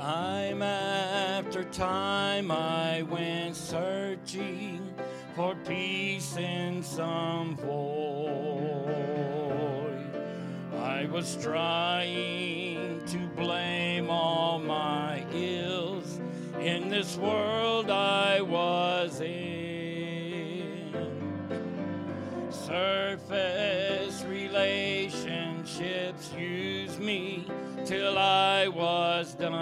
Time after time I went searching for peace in some void. I was trying to blame all my ills in this world I was in. Surface relationships used me till I was done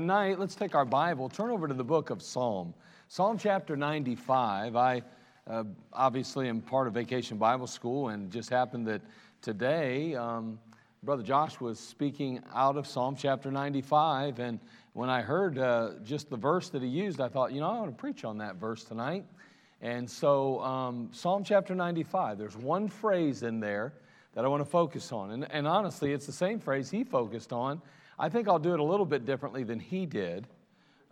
tonight, let's take our Bible, turn over to the book of Psalm. Psalm chapter 95. I uh, obviously am part of Vacation Bible School, and just happened that today, um, Brother Josh was speaking out of Psalm chapter 95. And when I heard uh, just the verse that he used, I thought, you know, I want to preach on that verse tonight. And so, um, Psalm chapter 95, there's one phrase in there that I want to focus on. And, and honestly, it's the same phrase he focused on. I think I'll do it a little bit differently than he did.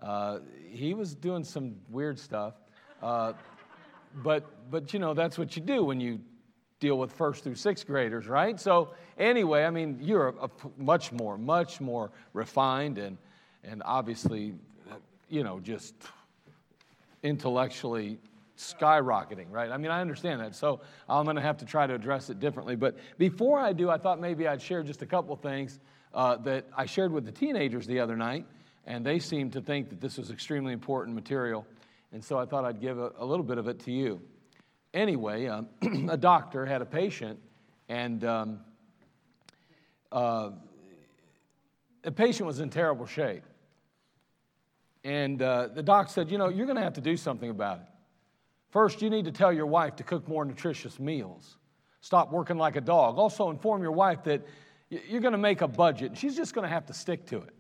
Uh, he was doing some weird stuff. Uh, but, but, you know, that's what you do when you deal with first through sixth graders, right? So, anyway, I mean, you're a, a much more, much more refined and, and obviously, uh, you know, just intellectually skyrocketing, right? I mean, I understand that. So I'm going to have to try to address it differently. But before I do, I thought maybe I'd share just a couple things uh, that I shared with the teenagers the other night, and they seemed to think that this was extremely important material. And so I thought I'd give a, a little bit of it to you. Anyway, uh, a doctor had a patient, and um, uh, the patient was in terrible shape. And uh, the doc said, You know, you're going to have to do something about it. First, you need to tell your wife to cook more nutritious meals. Stop working like a dog. Also, inform your wife that you're going to make a budget, and she's just going to have to stick to it.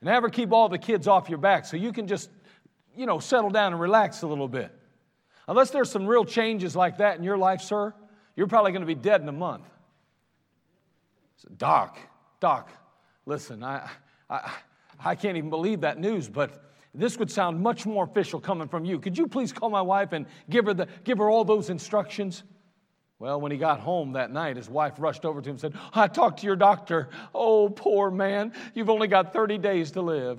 And have her keep all the kids off your back so you can just, you know, settle down and relax a little bit. Unless there's some real changes like that in your life, sir, you're probably going to be dead in a month. So, Doc, Doc, listen, I, I, I can't even believe that news, but this would sound much more official coming from you. Could you please call my wife and give her, the, give her all those instructions? Well, when he got home that night, his wife rushed over to him and said, I talked to your doctor. Oh, poor man, you've only got 30 days to live.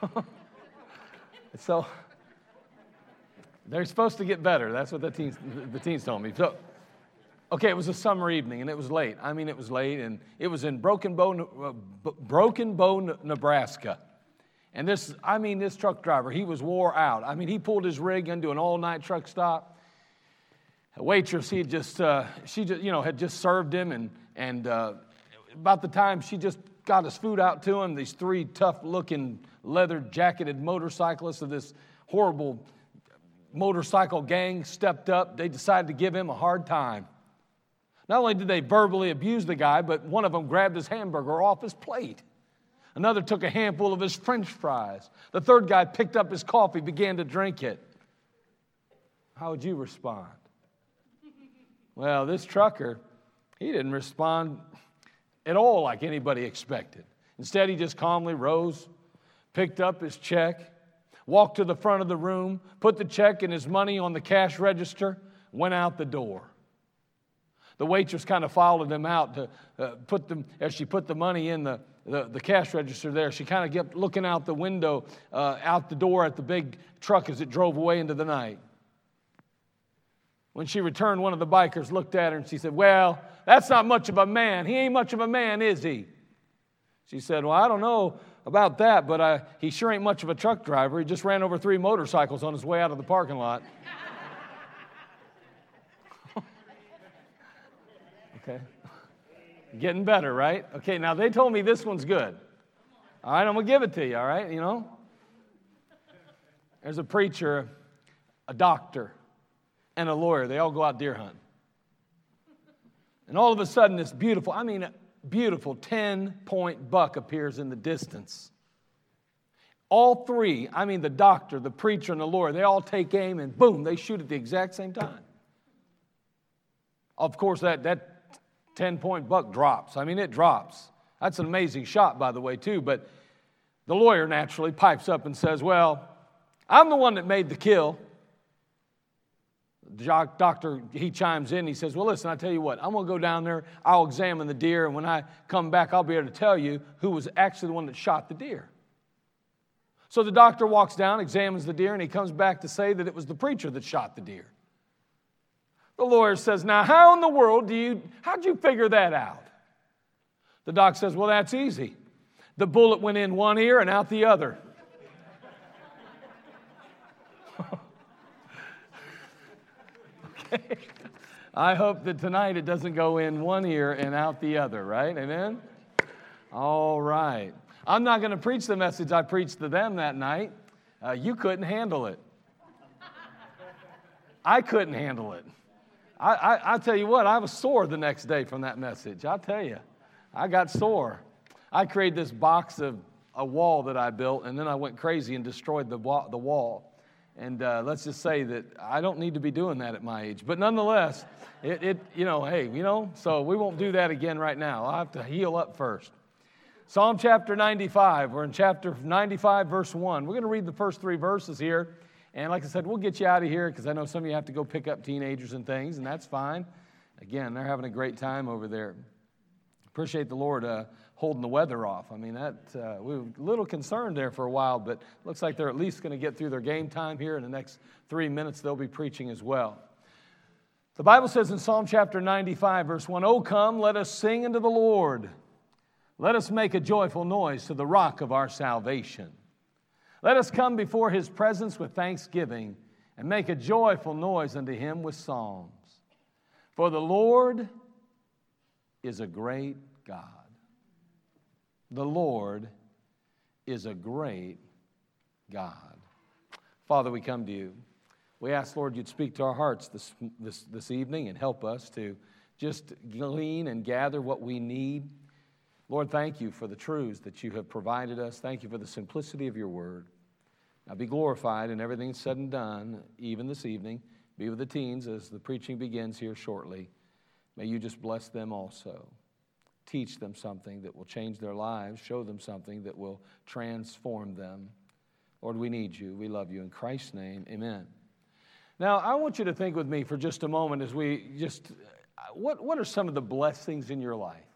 so they're supposed to get better. That's what the teens, the teens told me. So, okay, it was a summer evening and it was late. I mean, it was late and it was in Broken Bow, uh, Broken Bow, Nebraska. And this, I mean, this truck driver, he was wore out. I mean, he pulled his rig into an all night truck stop. A waitress, he had just, uh, she just, you know, had just served him, and, and uh, about the time she just got his food out to him, these three tough looking leather jacketed motorcyclists of this horrible motorcycle gang stepped up. They decided to give him a hard time. Not only did they verbally abuse the guy, but one of them grabbed his hamburger off his plate. Another took a handful of his french fries. The third guy picked up his coffee, began to drink it. How would you respond? Well, this trucker, he didn't respond at all like anybody expected. Instead, he just calmly rose, picked up his check, walked to the front of the room, put the check and his money on the cash register, went out the door. The waitress kind of followed them out to uh, put them, as she put the money in the, the, the cash register there. She kind of kept looking out the window, uh, out the door at the big truck as it drove away into the night. When she returned, one of the bikers looked at her and she said, Well, that's not much of a man. He ain't much of a man, is he? She said, Well, I don't know about that, but I, he sure ain't much of a truck driver. He just ran over three motorcycles on his way out of the parking lot. Okay. Getting better, right? Okay, now they told me this one's good. All right, I'm going to give it to you, all right? You know? There's a preacher, a doctor, and a lawyer. They all go out deer hunting. And all of a sudden, this beautiful, I mean, beautiful 10 point buck appears in the distance. All three, I mean, the doctor, the preacher, and the lawyer, they all take aim and boom, they shoot at the exact same time. Of course, that, that 10 point buck drops. I mean, it drops. That's an amazing shot, by the way, too. But the lawyer naturally pipes up and says, Well, I'm the one that made the kill. The doctor, he chimes in. He says, Well, listen, I tell you what, I'm going to go down there. I'll examine the deer. And when I come back, I'll be able to tell you who was actually the one that shot the deer. So the doctor walks down, examines the deer, and he comes back to say that it was the preacher that shot the deer. The lawyer says, Now, how in the world do you, how'd you figure that out? The doc says, Well, that's easy. The bullet went in one ear and out the other. okay. I hope that tonight it doesn't go in one ear and out the other, right? Amen? All right. I'm not going to preach the message I preached to them that night. Uh, you couldn't handle it. I couldn't handle it. I, I, I tell you what, I was sore the next day from that message. I'll tell you, I got sore. I created this box of a wall that I built, and then I went crazy and destroyed the, wall. The wall. And uh, let's just say that I don't need to be doing that at my age. But nonetheless, it, it, you know, hey, you know, so we won't do that again right now. I'll have to heal up first. Psalm chapter 95, we're in chapter 95, verse 1. We're going to read the first three verses here. And like I said, we'll get you out of here because I know some of you have to go pick up teenagers and things, and that's fine. Again, they're having a great time over there. Appreciate the Lord uh, holding the weather off. I mean, that uh, we were a little concerned there for a while, but looks like they're at least going to get through their game time here. In the next three minutes, they'll be preaching as well. The Bible says in Psalm chapter 95, verse 1 Oh, come, let us sing unto the Lord. Let us make a joyful noise to the rock of our salvation. Let us come before his presence with thanksgiving and make a joyful noise unto him with psalms. For the Lord is a great God. The Lord is a great God. Father, we come to you. We ask, Lord, you'd speak to our hearts this, this, this evening and help us to just glean and gather what we need Lord, thank you for the truths that you have provided us. Thank you for the simplicity of your word. Now be glorified in everything said and done, even this evening. Be with the teens as the preaching begins here shortly. May you just bless them also. Teach them something that will change their lives, show them something that will transform them. Lord, we need you. We love you. In Christ's name, amen. Now, I want you to think with me for just a moment as we just, what, what are some of the blessings in your life?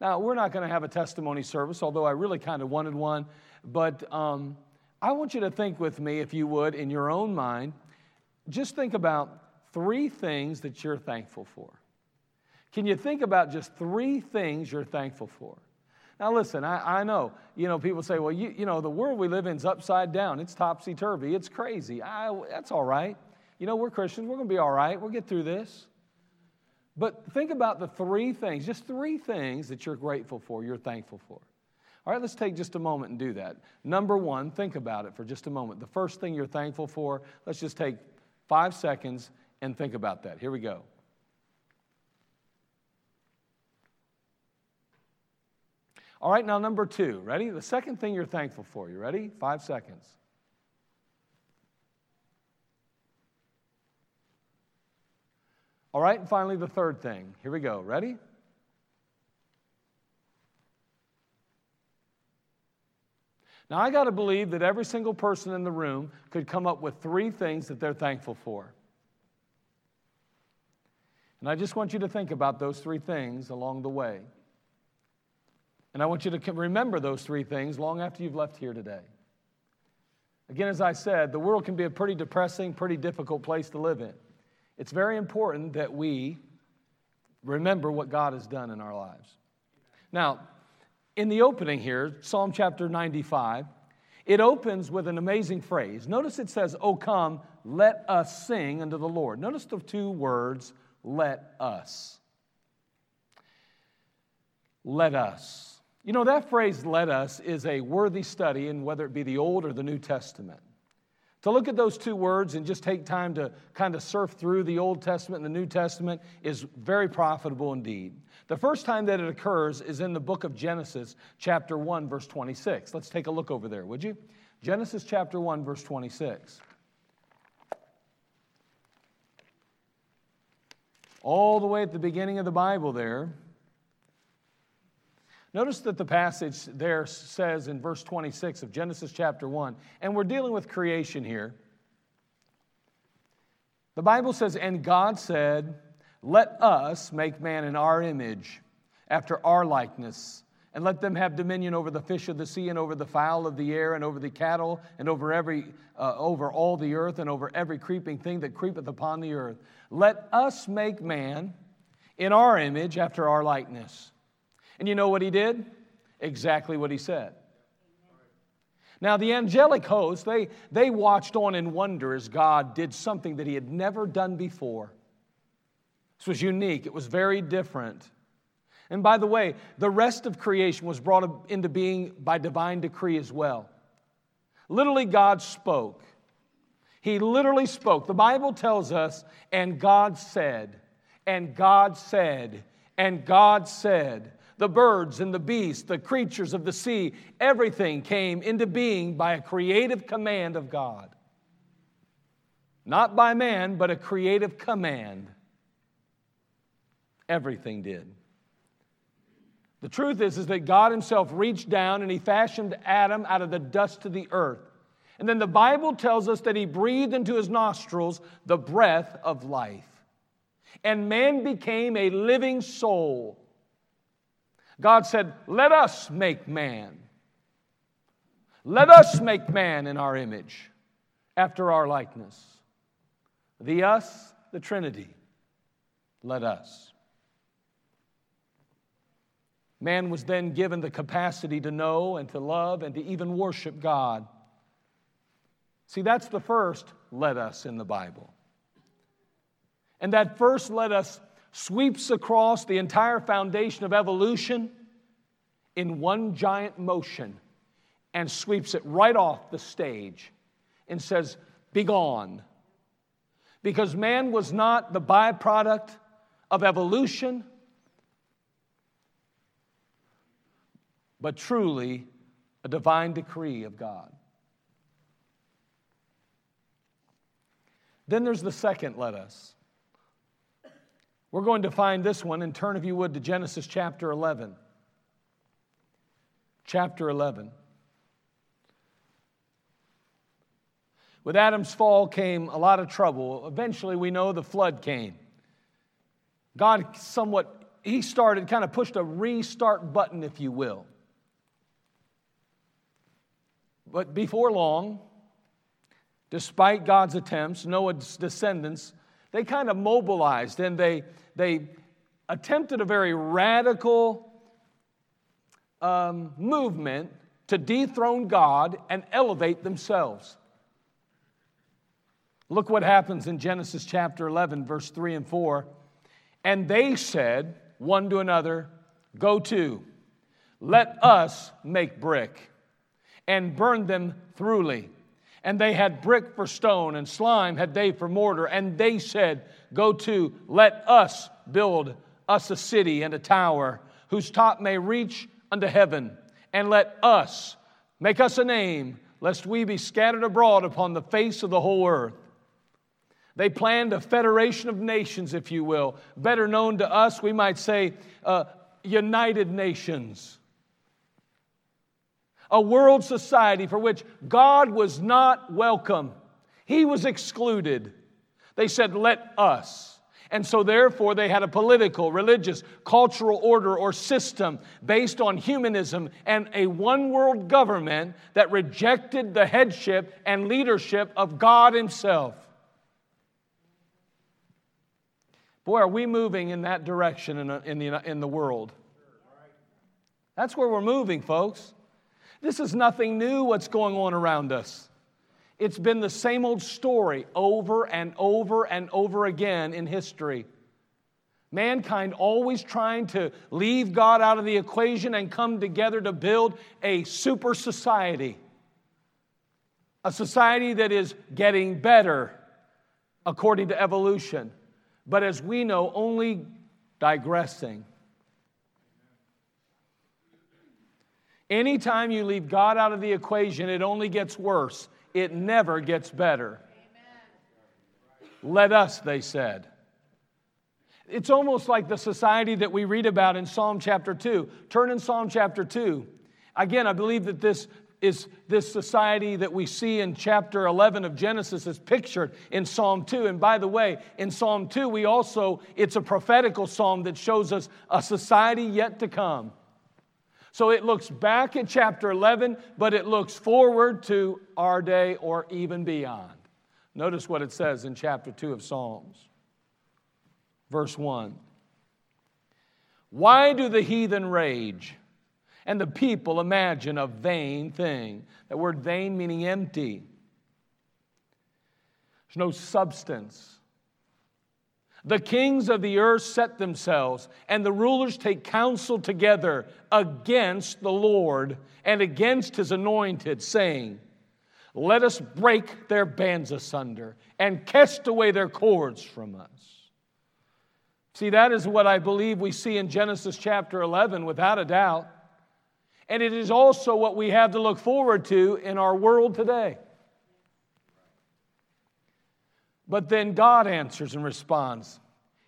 Now, we're not going to have a testimony service, although I really kind of wanted one, but um, I want you to think with me, if you would, in your own mind, just think about three things that you're thankful for. Can you think about just three things you're thankful for? Now, listen, I, I know, you know, people say, well, you, you know, the world we live in is upside down. It's topsy turvy. It's crazy. I, that's all right. You know, we're Christians. We're going to be all right. We'll get through this. But think about the three things, just three things that you're grateful for, you're thankful for. All right, let's take just a moment and do that. Number one, think about it for just a moment. The first thing you're thankful for, let's just take five seconds and think about that. Here we go. All right, now number two. Ready? The second thing you're thankful for. You ready? Five seconds. All right, and finally, the third thing. Here we go. Ready? Now, I got to believe that every single person in the room could come up with three things that they're thankful for. And I just want you to think about those three things along the way. And I want you to remember those three things long after you've left here today. Again, as I said, the world can be a pretty depressing, pretty difficult place to live in. It's very important that we remember what God has done in our lives. Now, in the opening here, Psalm chapter 95, it opens with an amazing phrase. Notice it says, Oh, come, let us sing unto the Lord. Notice the two words, let us. Let us. You know, that phrase, let us, is a worthy study in whether it be the Old or the New Testament. To look at those two words and just take time to kind of surf through the Old Testament and the New Testament is very profitable indeed. The first time that it occurs is in the book of Genesis, chapter 1, verse 26. Let's take a look over there, would you? Genesis chapter 1, verse 26. All the way at the beginning of the Bible, there, Notice that the passage there says in verse 26 of Genesis chapter 1, and we're dealing with creation here. The Bible says, And God said, Let us make man in our image, after our likeness, and let them have dominion over the fish of the sea, and over the fowl of the air, and over the cattle, and over, every, uh, over all the earth, and over every creeping thing that creepeth upon the earth. Let us make man in our image, after our likeness. And you know what he did? Exactly what he said. Now, the angelic host, they, they watched on in wonder as God did something that he had never done before. This was unique, it was very different. And by the way, the rest of creation was brought into being by divine decree as well. Literally, God spoke. He literally spoke. The Bible tells us, and God said, and God said, and God said the birds and the beasts, the creatures of the sea, everything came into being by a creative command of God. Not by man, but a creative command. Everything did. The truth is, is that God Himself reached down and He fashioned Adam out of the dust of the earth. And then the Bible tells us that He breathed into his nostrils the breath of life. And man became a living soul. God said, Let us make man. Let us make man in our image, after our likeness. The us, the Trinity. Let us. Man was then given the capacity to know and to love and to even worship God. See, that's the first let us in the Bible. And that first let us sweeps across the entire foundation of evolution in one giant motion and sweeps it right off the stage and says, Be gone. Because man was not the byproduct of evolution, but truly a divine decree of God. Then there's the second let us. We're going to find this one and turn, if you would, to Genesis chapter 11. Chapter 11. With Adam's fall came a lot of trouble. Eventually, we know the flood came. God somewhat, he started, kind of pushed a restart button, if you will. But before long, despite God's attempts, Noah's descendants, they kind of mobilized and they, they attempted a very radical um, movement to dethrone God and elevate themselves. Look what happens in Genesis chapter 11, verse 3 and 4. And they said one to another, Go to, let us make brick and burn them throughly. And they had brick for stone, and slime had they for mortar. And they said, Go to, let us build us a city and a tower, whose top may reach unto heaven, and let us make us a name, lest we be scattered abroad upon the face of the whole earth. They planned a federation of nations, if you will, better known to us, we might say, uh, United Nations. A world society for which God was not welcome, He was excluded. They said, Let us. And so, therefore, they had a political, religious, cultural order or system based on humanism and a one world government that rejected the headship and leadership of God Himself. Boy, are we moving in that direction in, the, in the world. That's where we're moving, folks. This is nothing new what's going on around us. It's been the same old story over and over and over again in history. Mankind always trying to leave God out of the equation and come together to build a super society. A society that is getting better according to evolution, but as we know, only digressing. Anytime you leave God out of the equation, it only gets worse it never gets better. Amen. Let us, they said. It's almost like the society that we read about in Psalm chapter 2. Turn in Psalm chapter 2. Again, I believe that this is this society that we see in chapter 11 of Genesis is pictured in Psalm 2. And by the way, in Psalm 2, we also, it's a prophetical psalm that shows us a society yet to come. So it looks back at chapter 11, but it looks forward to our day or even beyond. Notice what it says in chapter 2 of Psalms, verse 1. Why do the heathen rage and the people imagine a vain thing? That word vain meaning empty. There's no substance. The kings of the earth set themselves, and the rulers take counsel together against the Lord and against his anointed, saying, Let us break their bands asunder and cast away their cords from us. See, that is what I believe we see in Genesis chapter 11, without a doubt. And it is also what we have to look forward to in our world today. But then God answers and responds.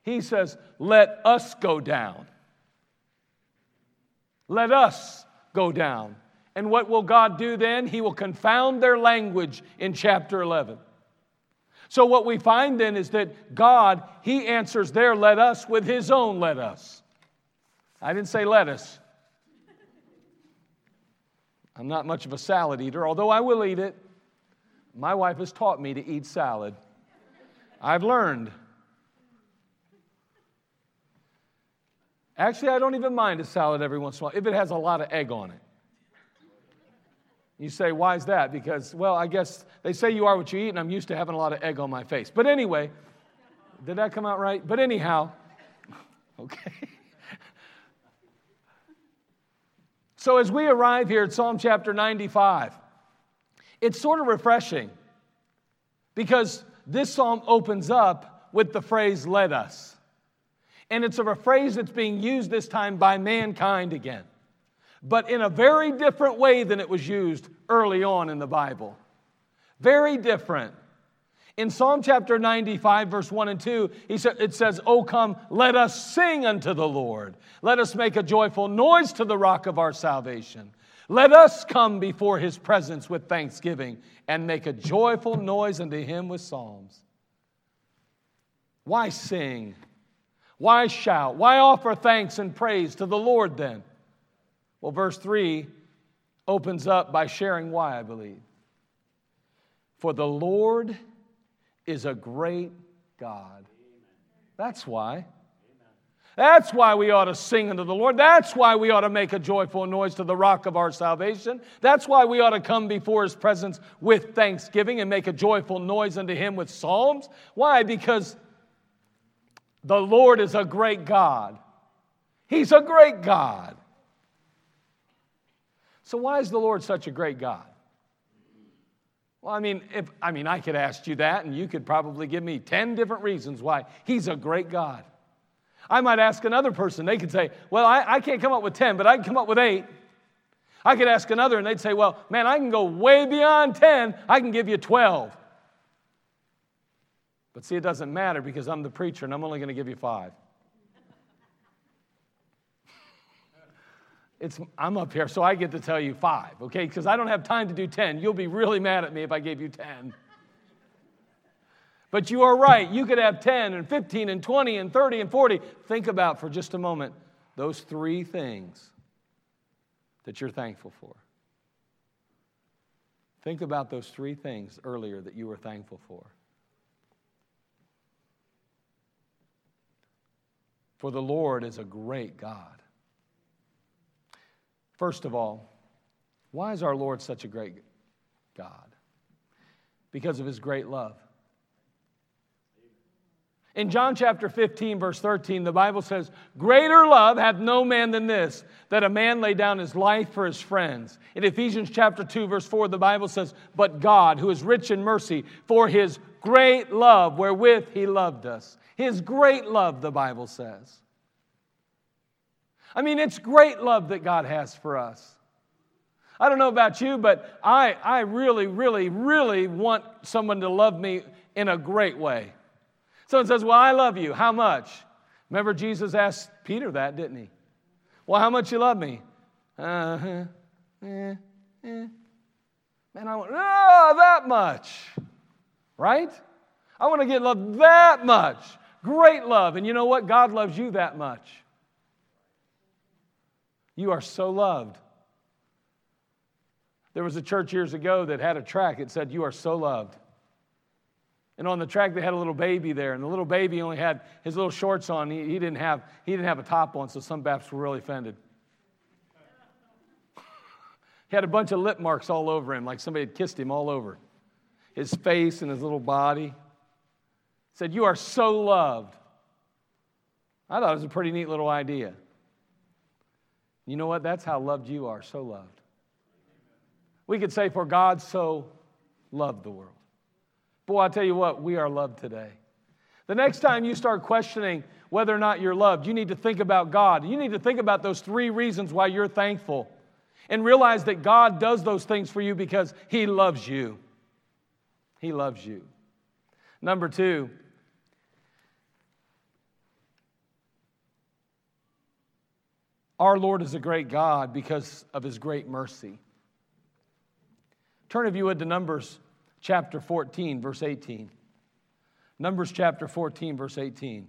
He says, Let us go down. Let us go down. And what will God do then? He will confound their language in chapter 11. So, what we find then is that God, He answers their let us with His own let us. I didn't say let us. I'm not much of a salad eater, although I will eat it. My wife has taught me to eat salad. I've learned. Actually, I don't even mind a salad every once in a while if it has a lot of egg on it. You say, why is that? Because, well, I guess they say you are what you eat, and I'm used to having a lot of egg on my face. But anyway, did that come out right? But anyhow, okay. so as we arrive here at Psalm chapter 95, it's sort of refreshing because this psalm opens up with the phrase, let us. And it's a phrase that's being used this time by mankind again, but in a very different way than it was used early on in the Bible. Very different. In Psalm chapter 95, verse 1 and 2, he said, it says, Oh, come, let us sing unto the Lord. Let us make a joyful noise to the rock of our salvation. Let us come before his presence with thanksgiving and make a joyful noise unto him with psalms. Why sing? Why shout? Why offer thanks and praise to the Lord then? Well, verse 3 opens up by sharing why, I believe. For the Lord is a great God. That's why. That's why we ought to sing unto the Lord. That's why we ought to make a joyful noise to the rock of our salvation. That's why we ought to come before his presence with thanksgiving and make a joyful noise unto him with psalms. Why? Because the Lord is a great God. He's a great God. So why is the Lord such a great God? Well, I mean, if I mean I could ask you that and you could probably give me 10 different reasons why he's a great God. I might ask another person, they could say, Well, I, I can't come up with 10, but I can come up with eight. I could ask another, and they'd say, Well, man, I can go way beyond 10, I can give you 12. But see, it doesn't matter because I'm the preacher and I'm only going to give you five. It's, I'm up here, so I get to tell you five, okay? Because I don't have time to do 10. You'll be really mad at me if I gave you 10. But you are right. You could have 10 and 15 and 20 and 30 and 40. Think about for just a moment those three things that you're thankful for. Think about those three things earlier that you were thankful for. For the Lord is a great God. First of all, why is our Lord such a great God? Because of his great love. In John chapter 15, verse 13, the Bible says, Greater love hath no man than this, that a man lay down his life for his friends. In Ephesians chapter 2, verse 4, the Bible says, But God, who is rich in mercy, for his great love wherewith he loved us. His great love, the Bible says. I mean, it's great love that God has for us. I don't know about you, but I, I really, really, really want someone to love me in a great way. Someone says, Well, I love you. How much? Remember, Jesus asked Peter that, didn't he? Well, how much you love me? Uh huh. Eh, eh. Man, I want, oh, that much. Right? I want to get loved that much. Great love. And you know what? God loves you that much. You are so loved. There was a church years ago that had a track that said, You are so loved. And on the track, they had a little baby there, and the little baby only had his little shorts on. He, he, didn't, have, he didn't have a top on, so some Baptists were really offended. he had a bunch of lip marks all over him, like somebody had kissed him all over his face and his little body. Said, You are so loved. I thought it was a pretty neat little idea. You know what? That's how loved you are, so loved. We could say, For God so loved the world. Boy, I tell you what, we are loved today. The next time you start questioning whether or not you're loved, you need to think about God. You need to think about those three reasons why you're thankful and realize that God does those things for you because He loves you. He loves you. Number two, our Lord is a great God because of His great mercy. Turn, if you would, to Numbers chapter 14, verse 18. Numbers chapter 14, verse 18.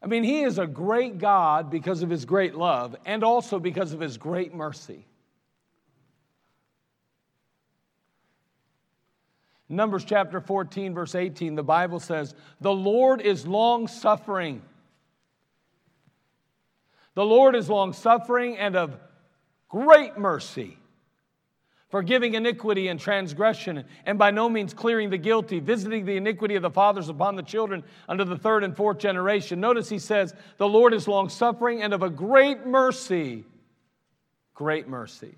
I mean, he is a great God because of his great love and also because of his great mercy. Numbers chapter 14, verse 18, the Bible says, The Lord is long suffering the Lord is long suffering and of great mercy, forgiving iniquity and transgression, and by no means clearing the guilty, visiting the iniquity of the fathers upon the children under the third and fourth generation. Notice he says, The Lord is long suffering and of a great mercy. Great mercy.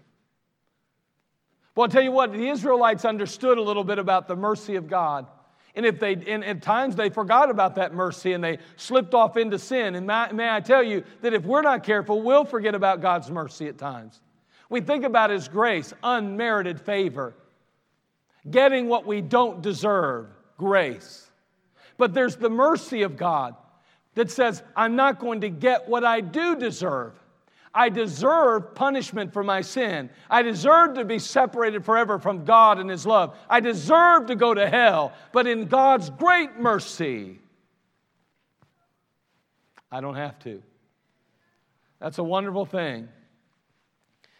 Well, I'll tell you what, the Israelites understood a little bit about the mercy of God. And if they, and at times they forgot about that mercy and they slipped off into sin. And may, may I tell you that if we're not careful, we'll forget about God's mercy at times. We think about His grace, unmerited favor, getting what we don't deserve, grace. But there's the mercy of God, that says, I'm not going to get what I do deserve. I deserve punishment for my sin. I deserve to be separated forever from God and His love. I deserve to go to hell. But in God's great mercy, I don't have to. That's a wonderful thing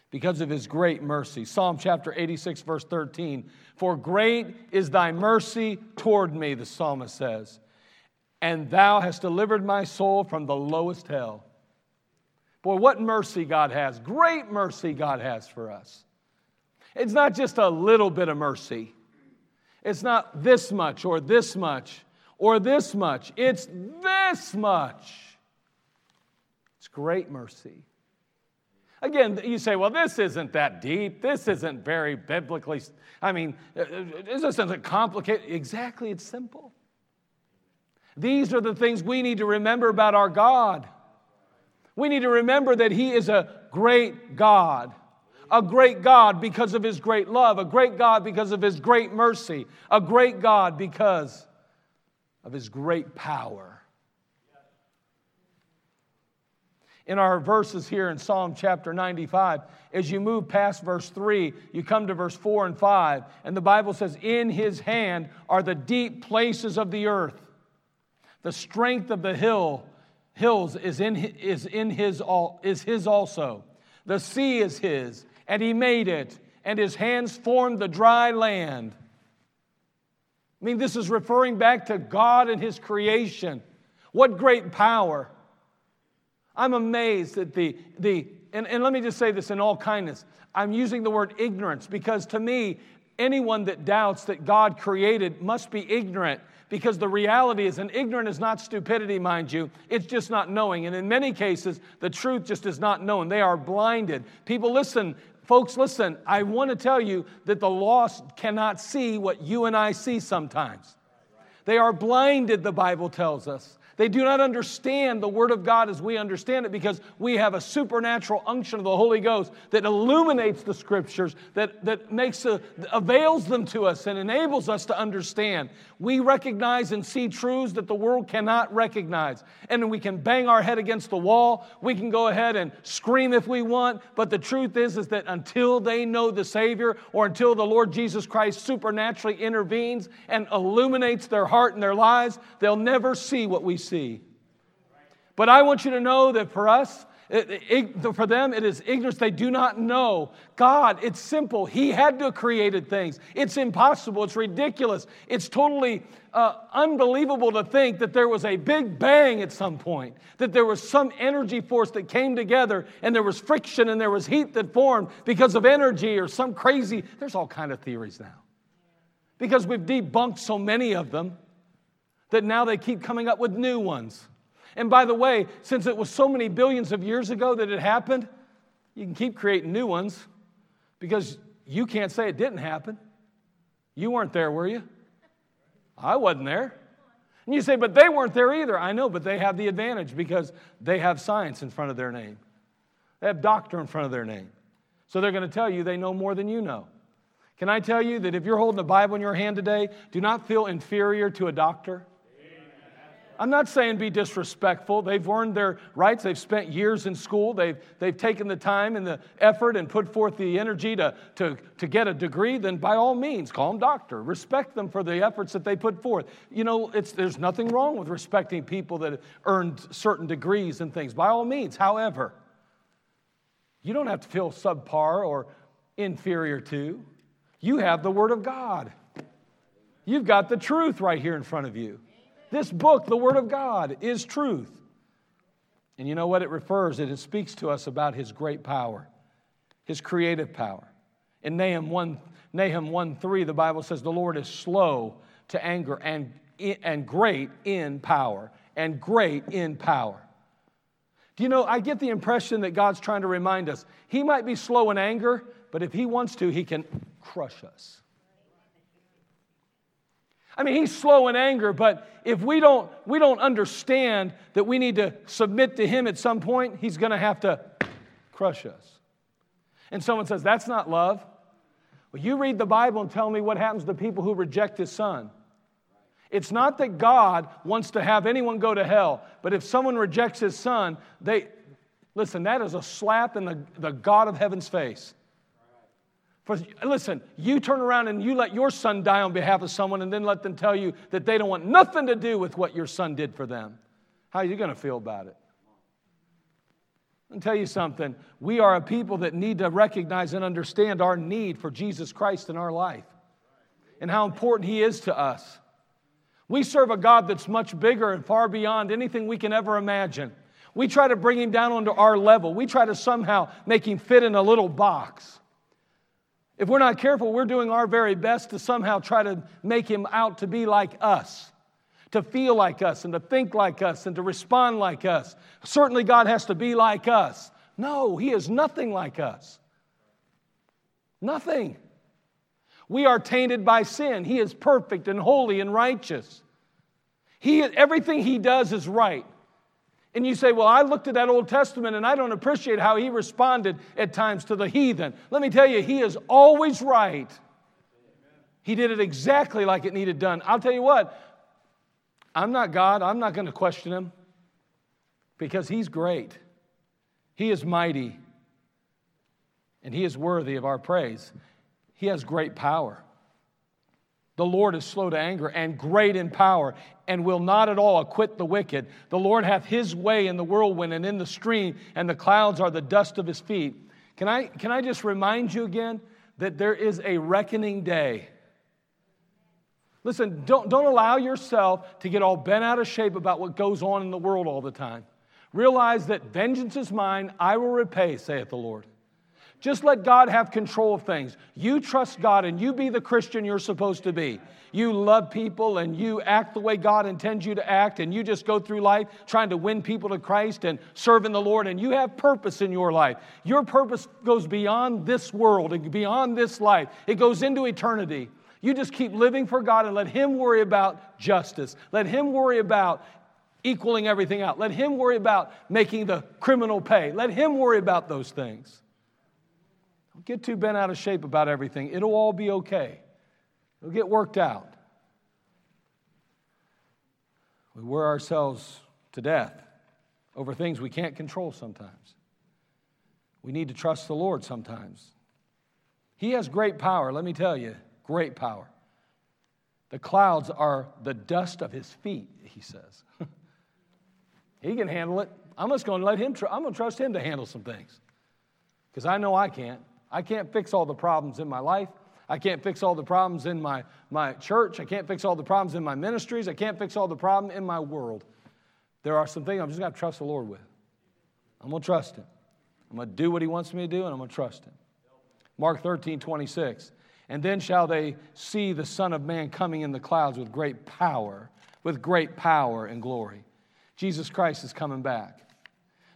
because of His great mercy. Psalm chapter 86, verse 13 For great is thy mercy toward me, the psalmist says, and thou hast delivered my soul from the lowest hell. Boy, what mercy God has. Great mercy God has for us. It's not just a little bit of mercy, it's not this much or this much or this much. It's this much. It's great mercy. Again, you say, well, this isn't that deep. This isn't very biblically, I mean, uh, uh, this isn't complicated. Exactly, it's simple. These are the things we need to remember about our God. We need to remember that He is a great God. A great God because of His great love, a great God because of His great mercy, a great God because of His great power. In our verses here in Psalm chapter 95, as you move past verse 3, you come to verse 4 and 5, and the Bible says, In His hand are the deep places of the earth. The strength of the hill hills is in, is in his, is his also. The sea is his, and he made it, and his hands formed the dry land. I mean, this is referring back to God and his creation. What great power. I'm amazed at the, the and, and let me just say this in all kindness. I'm using the word ignorance because to me, anyone that doubts that God created must be ignorant because the reality is, and ignorant is not stupidity, mind you, it's just not knowing. And in many cases, the truth just is not known. They are blinded. People, listen, folks, listen, I want to tell you that the lost cannot see what you and I see sometimes. They are blinded, the Bible tells us. They do not understand the Word of God as we understand it because we have a supernatural unction of the Holy Ghost that illuminates the Scriptures, that, that makes a, avails them to us and enables us to understand. We recognize and see truths that the world cannot recognize. And we can bang our head against the wall. We can go ahead and scream if we want. But the truth is, is that until they know the Savior or until the Lord Jesus Christ supernaturally intervenes and illuminates their heart and their lives, they'll never see what we see. But I want you to know that for us, it, it, for them, it is ignorance. They do not know. God, it's simple. He had to have created things. It's impossible. It's ridiculous. It's totally uh, unbelievable to think that there was a big bang at some point, that there was some energy force that came together and there was friction and there was heat that formed because of energy or some crazy. There's all kind of theories now. Because we've debunked so many of them that now they keep coming up with new ones. And by the way, since it was so many billions of years ago that it happened, you can keep creating new ones because you can't say it didn't happen. You weren't there, were you? I wasn't there. And you say, but they weren't there either. I know, but they have the advantage because they have science in front of their name, they have doctor in front of their name. So they're going to tell you they know more than you know. Can I tell you that if you're holding a Bible in your hand today, do not feel inferior to a doctor? I'm not saying be disrespectful. They've earned their rights. They've spent years in school. They've, they've taken the time and the effort and put forth the energy to, to, to get a degree. Then, by all means, call them doctor. Respect them for the efforts that they put forth. You know, it's, there's nothing wrong with respecting people that earned certain degrees and things. By all means. However, you don't have to feel subpar or inferior to. You have the Word of God. You've got the truth right here in front of you. This book, the Word of God, is truth. And you know what it refers? It, speaks to us about His great power, His creative power. In Nahum 1, Nahum 1 3, the Bible says, The Lord is slow to anger and, and great in power, and great in power. Do you know, I get the impression that God's trying to remind us He might be slow in anger, but if He wants to, He can crush us. I mean, he's slow in anger, but if we don't, we don't understand that we need to submit to him at some point, he's going to have to crush us. And someone says, That's not love. Well, you read the Bible and tell me what happens to people who reject his son. It's not that God wants to have anyone go to hell, but if someone rejects his son, they listen, that is a slap in the, the God of heaven's face. For, listen, you turn around and you let your son die on behalf of someone and then let them tell you that they don't want nothing to do with what your son did for them. How are you going to feel about it? I'll tell you something. We are a people that need to recognize and understand our need for Jesus Christ in our life and how important He is to us. We serve a God that's much bigger and far beyond anything we can ever imagine. We try to bring Him down onto our level, we try to somehow make Him fit in a little box. If we're not careful, we're doing our very best to somehow try to make Him out to be like us to feel like us and to think like us and to respond like us. Certainly, God has to be like us. No, He is nothing like us. Nothing. We are tainted by sin. He is perfect and holy and righteous. He, everything He does is right. And you say, Well, I looked at that Old Testament and I don't appreciate how He responded at times to the heathen. Let me tell you, He is always right. He did it exactly like it needed done. I'll tell you what, I'm not God. I'm not going to question him because he's great. He is mighty and he is worthy of our praise. He has great power. The Lord is slow to anger and great in power and will not at all acquit the wicked. The Lord hath his way in the whirlwind and in the stream, and the clouds are the dust of his feet. Can I, can I just remind you again that there is a reckoning day? Listen, don't, don't allow yourself to get all bent out of shape about what goes on in the world all the time. Realize that vengeance is mine, I will repay, saith the Lord. Just let God have control of things. You trust God and you be the Christian you're supposed to be. You love people and you act the way God intends you to act, and you just go through life trying to win people to Christ and serving the Lord, and you have purpose in your life. Your purpose goes beyond this world and beyond this life, it goes into eternity. You just keep living for God and let Him worry about justice. Let Him worry about equaling everything out. Let Him worry about making the criminal pay. Let Him worry about those things. Don't get too bent out of shape about everything. It'll all be okay, it'll get worked out. We wear ourselves to death over things we can't control sometimes. We need to trust the Lord sometimes. He has great power, let me tell you great power. The clouds are the dust of his feet, he says. he can handle it. I'm just going to let him, tr- I'm going to trust him to handle some things because I know I can't. I can't fix all the problems in my life. I can't fix all the problems in my, my church. I can't fix all the problems in my ministries. I can't fix all the problems in my world. There are some things I'm just going to trust the Lord with. I'm going to trust him. I'm going to do what he wants me to do, and I'm going to trust him. Mark 13, 26. And then shall they see the Son of Man coming in the clouds with great power, with great power and glory. Jesus Christ is coming back.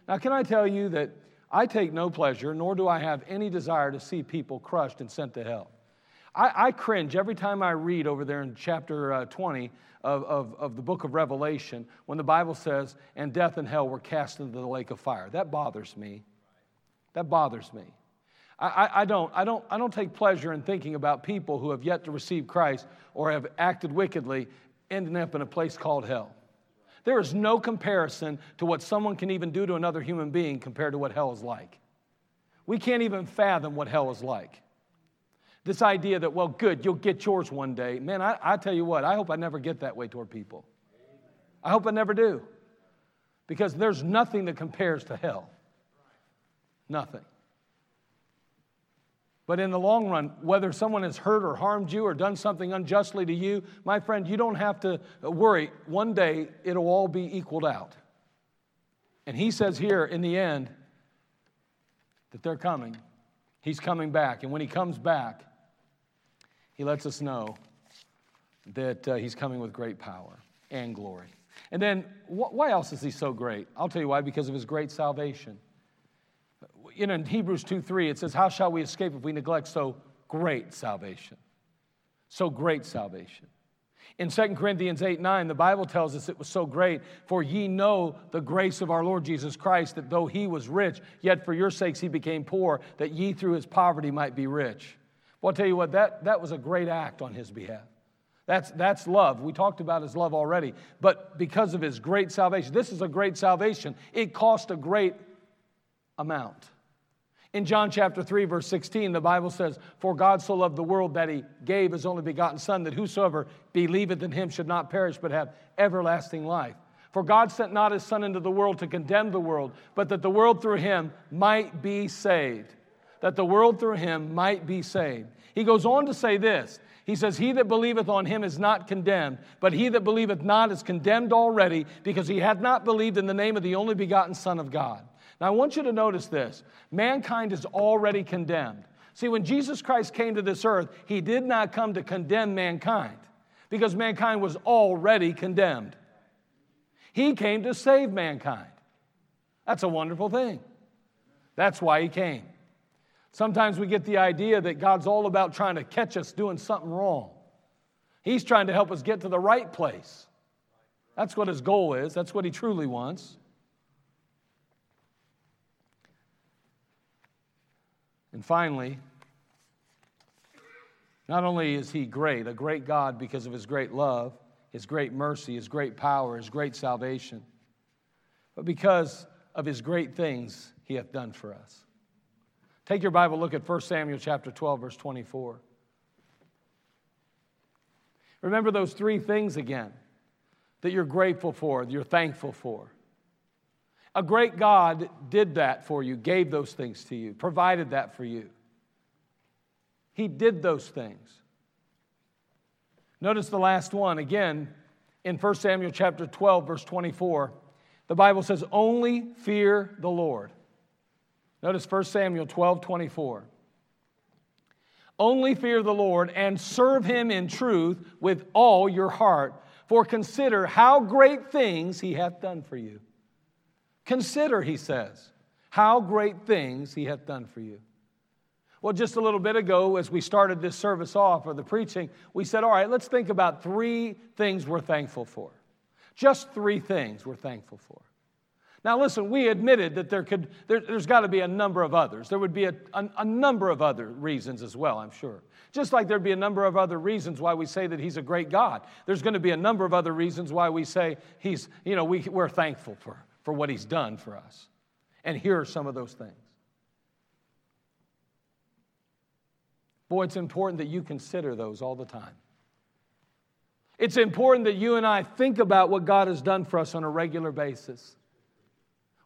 Now, can I tell you that I take no pleasure, nor do I have any desire to see people crushed and sent to hell. I, I cringe every time I read over there in chapter uh, 20 of, of, of the book of Revelation when the Bible says, and death and hell were cast into the lake of fire. That bothers me. That bothers me. I, I, don't, I, don't, I don't take pleasure in thinking about people who have yet to receive Christ or have acted wickedly ending up in a place called hell. There is no comparison to what someone can even do to another human being compared to what hell is like. We can't even fathom what hell is like. This idea that, well, good, you'll get yours one day. Man, I, I tell you what, I hope I never get that way toward people. I hope I never do. Because there's nothing that compares to hell. Nothing. But in the long run, whether someone has hurt or harmed you or done something unjustly to you, my friend, you don't have to worry. One day it'll all be equaled out. And he says here in the end that they're coming. He's coming back. And when he comes back, he lets us know that uh, he's coming with great power and glory. And then, wh- why else is he so great? I'll tell you why because of his great salvation you know, in Hebrews 2 3, it says, How shall we escape if we neglect so great salvation? So great salvation. In 2 Corinthians 8 9, the Bible tells us it was so great, for ye know the grace of our Lord Jesus Christ, that though he was rich, yet for your sakes he became poor, that ye through his poverty might be rich. Well, I'll tell you what, that, that was a great act on his behalf. That's, that's love. We talked about his love already. But because of his great salvation, this is a great salvation. It cost a great amount. In John chapter 3, verse 16, the Bible says, For God so loved the world that he gave his only begotten Son, that whosoever believeth in him should not perish, but have everlasting life. For God sent not his Son into the world to condemn the world, but that the world through him might be saved. That the world through him might be saved. He goes on to say this He says, He that believeth on him is not condemned, but he that believeth not is condemned already, because he hath not believed in the name of the only begotten Son of God. Now, I want you to notice this mankind is already condemned. See, when Jesus Christ came to this earth, he did not come to condemn mankind because mankind was already condemned. He came to save mankind. That's a wonderful thing. That's why he came. Sometimes we get the idea that God's all about trying to catch us doing something wrong. He's trying to help us get to the right place. That's what his goal is, that's what he truly wants. And finally, not only is he great, a great God because of his great love, his great mercy, his great power, his great salvation, but because of his great things he hath done for us. Take your Bible, look at 1 Samuel chapter 12, verse 24. Remember those three things again that you're grateful for, that you're thankful for. A great God did that for you, gave those things to you, provided that for you. He did those things. Notice the last one again in 1 Samuel chapter 12 verse 24. The Bible says only fear the Lord. Notice 1 Samuel 12 24. Only fear the Lord and serve him in truth with all your heart, for consider how great things he hath done for you. Consider, he says, how great things he hath done for you. Well, just a little bit ago, as we started this service off or the preaching, we said, all right, let's think about three things we're thankful for. Just three things we're thankful for. Now, listen, we admitted that there could, there, has got to be a number of others. There would be a, a, a, number of other reasons as well, I'm sure. Just like there'd be a number of other reasons why we say that He's a great God. There's going to be a number of other reasons why we say He's, you know, we, we're thankful for for what He's done for us. And here are some of those things. Boy, it's important that you consider those all the time. It's important that you and I think about what God has done for us on a regular basis.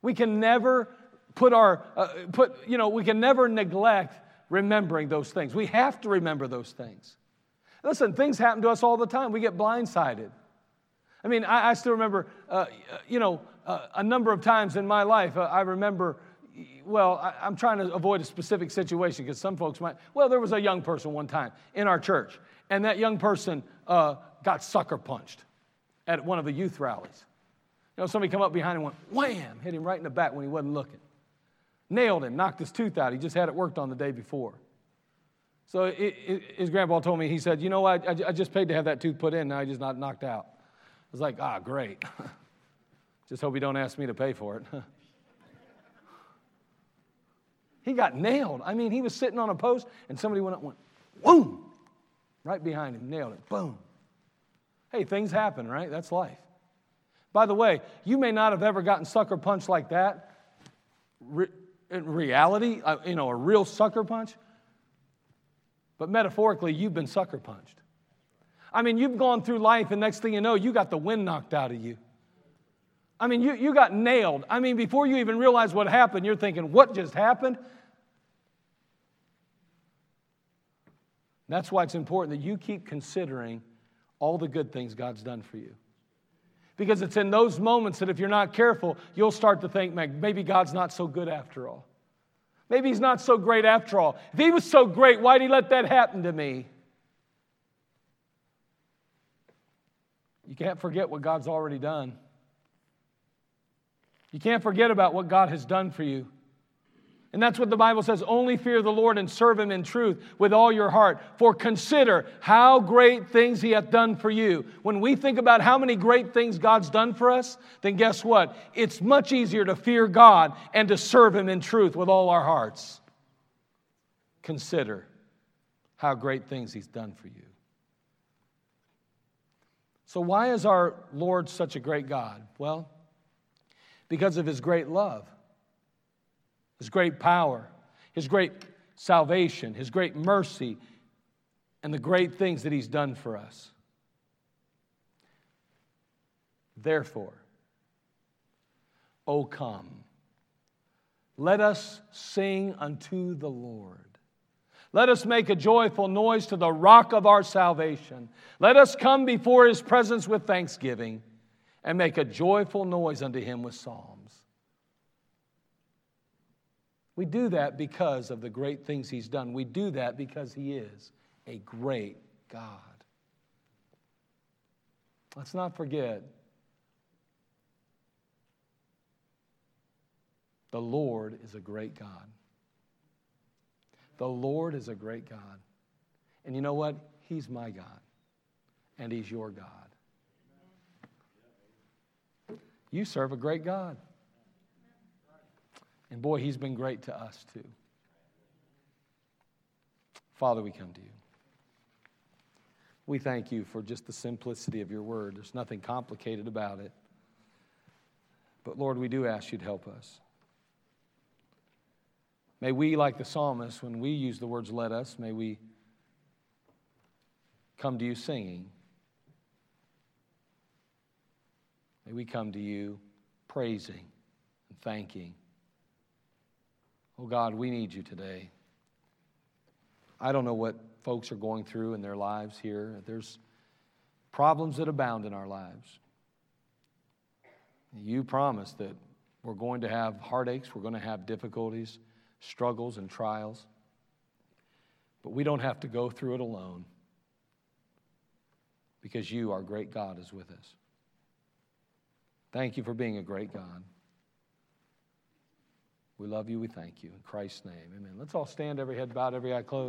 We can never put our, uh, put, you know, we can never neglect remembering those things. We have to remember those things. Listen, things happen to us all the time. We get blindsided. I mean, I, I still remember, uh, you know, uh, a number of times in my life, uh, I remember, well, I, am trying to avoid a specific situation because some folks might, well, there was a young person one time in our church, and that young person uh, got sucker punched at one of the youth rallies. You know, somebody come up behind him and went, wham, hit him right in the back when he wasn't looking. Nailed him, knocked his tooth out. He just had it worked on the day before. So it, it, his grandpa told me, he said, You know what? I, I, just paid to have that tooth put in, now I just not knocked out. I was like, Ah, great. Just hope you don't ask me to pay for it. he got nailed. I mean, he was sitting on a post and somebody went up went, boom, right behind him, nailed it, boom. Hey, things happen, right? That's life. By the way, you may not have ever gotten sucker punched like that. Re- in reality, uh, you know, a real sucker punch. But metaphorically, you've been sucker punched. I mean, you've gone through life, and next thing you know, you got the wind knocked out of you. I mean, you, you got nailed. I mean, before you even realize what happened, you're thinking, what just happened? That's why it's important that you keep considering all the good things God's done for you. Because it's in those moments that if you're not careful, you'll start to think, maybe God's not so good after all. Maybe He's not so great after all. If He was so great, why'd He let that happen to me? You can't forget what God's already done. You can't forget about what God has done for you. And that's what the Bible says only fear the Lord and serve Him in truth with all your heart. For consider how great things He hath done for you. When we think about how many great things God's done for us, then guess what? It's much easier to fear God and to serve Him in truth with all our hearts. Consider how great things He's done for you. So, why is our Lord such a great God? Well, because of his great love, his great power, his great salvation, his great mercy, and the great things that he's done for us. Therefore, O come, let us sing unto the Lord. Let us make a joyful noise to the rock of our salvation. Let us come before his presence with thanksgiving and make a joyful noise unto him with psalms. We do that because of the great things he's done. We do that because he is a great God. Let's not forget the Lord is a great God. The Lord is a great God. And you know what? He's my God, and He's your God. You serve a great God. And boy, He's been great to us too. Father, we come to you. We thank you for just the simplicity of your word. There's nothing complicated about it. But Lord, we do ask you to help us. May we, like the psalmist, when we use the words let us, may we come to you singing. May we come to you praising and thanking. Oh God, we need you today. I don't know what folks are going through in their lives here. There's problems that abound in our lives. You promised that we're going to have heartaches, we're going to have difficulties struggles and trials. But we don't have to go through it alone because you, our great God, is with us. Thank you for being a great God. We love you. We thank you. In Christ's name, amen. Let's all stand, every head bowed, every eye closed.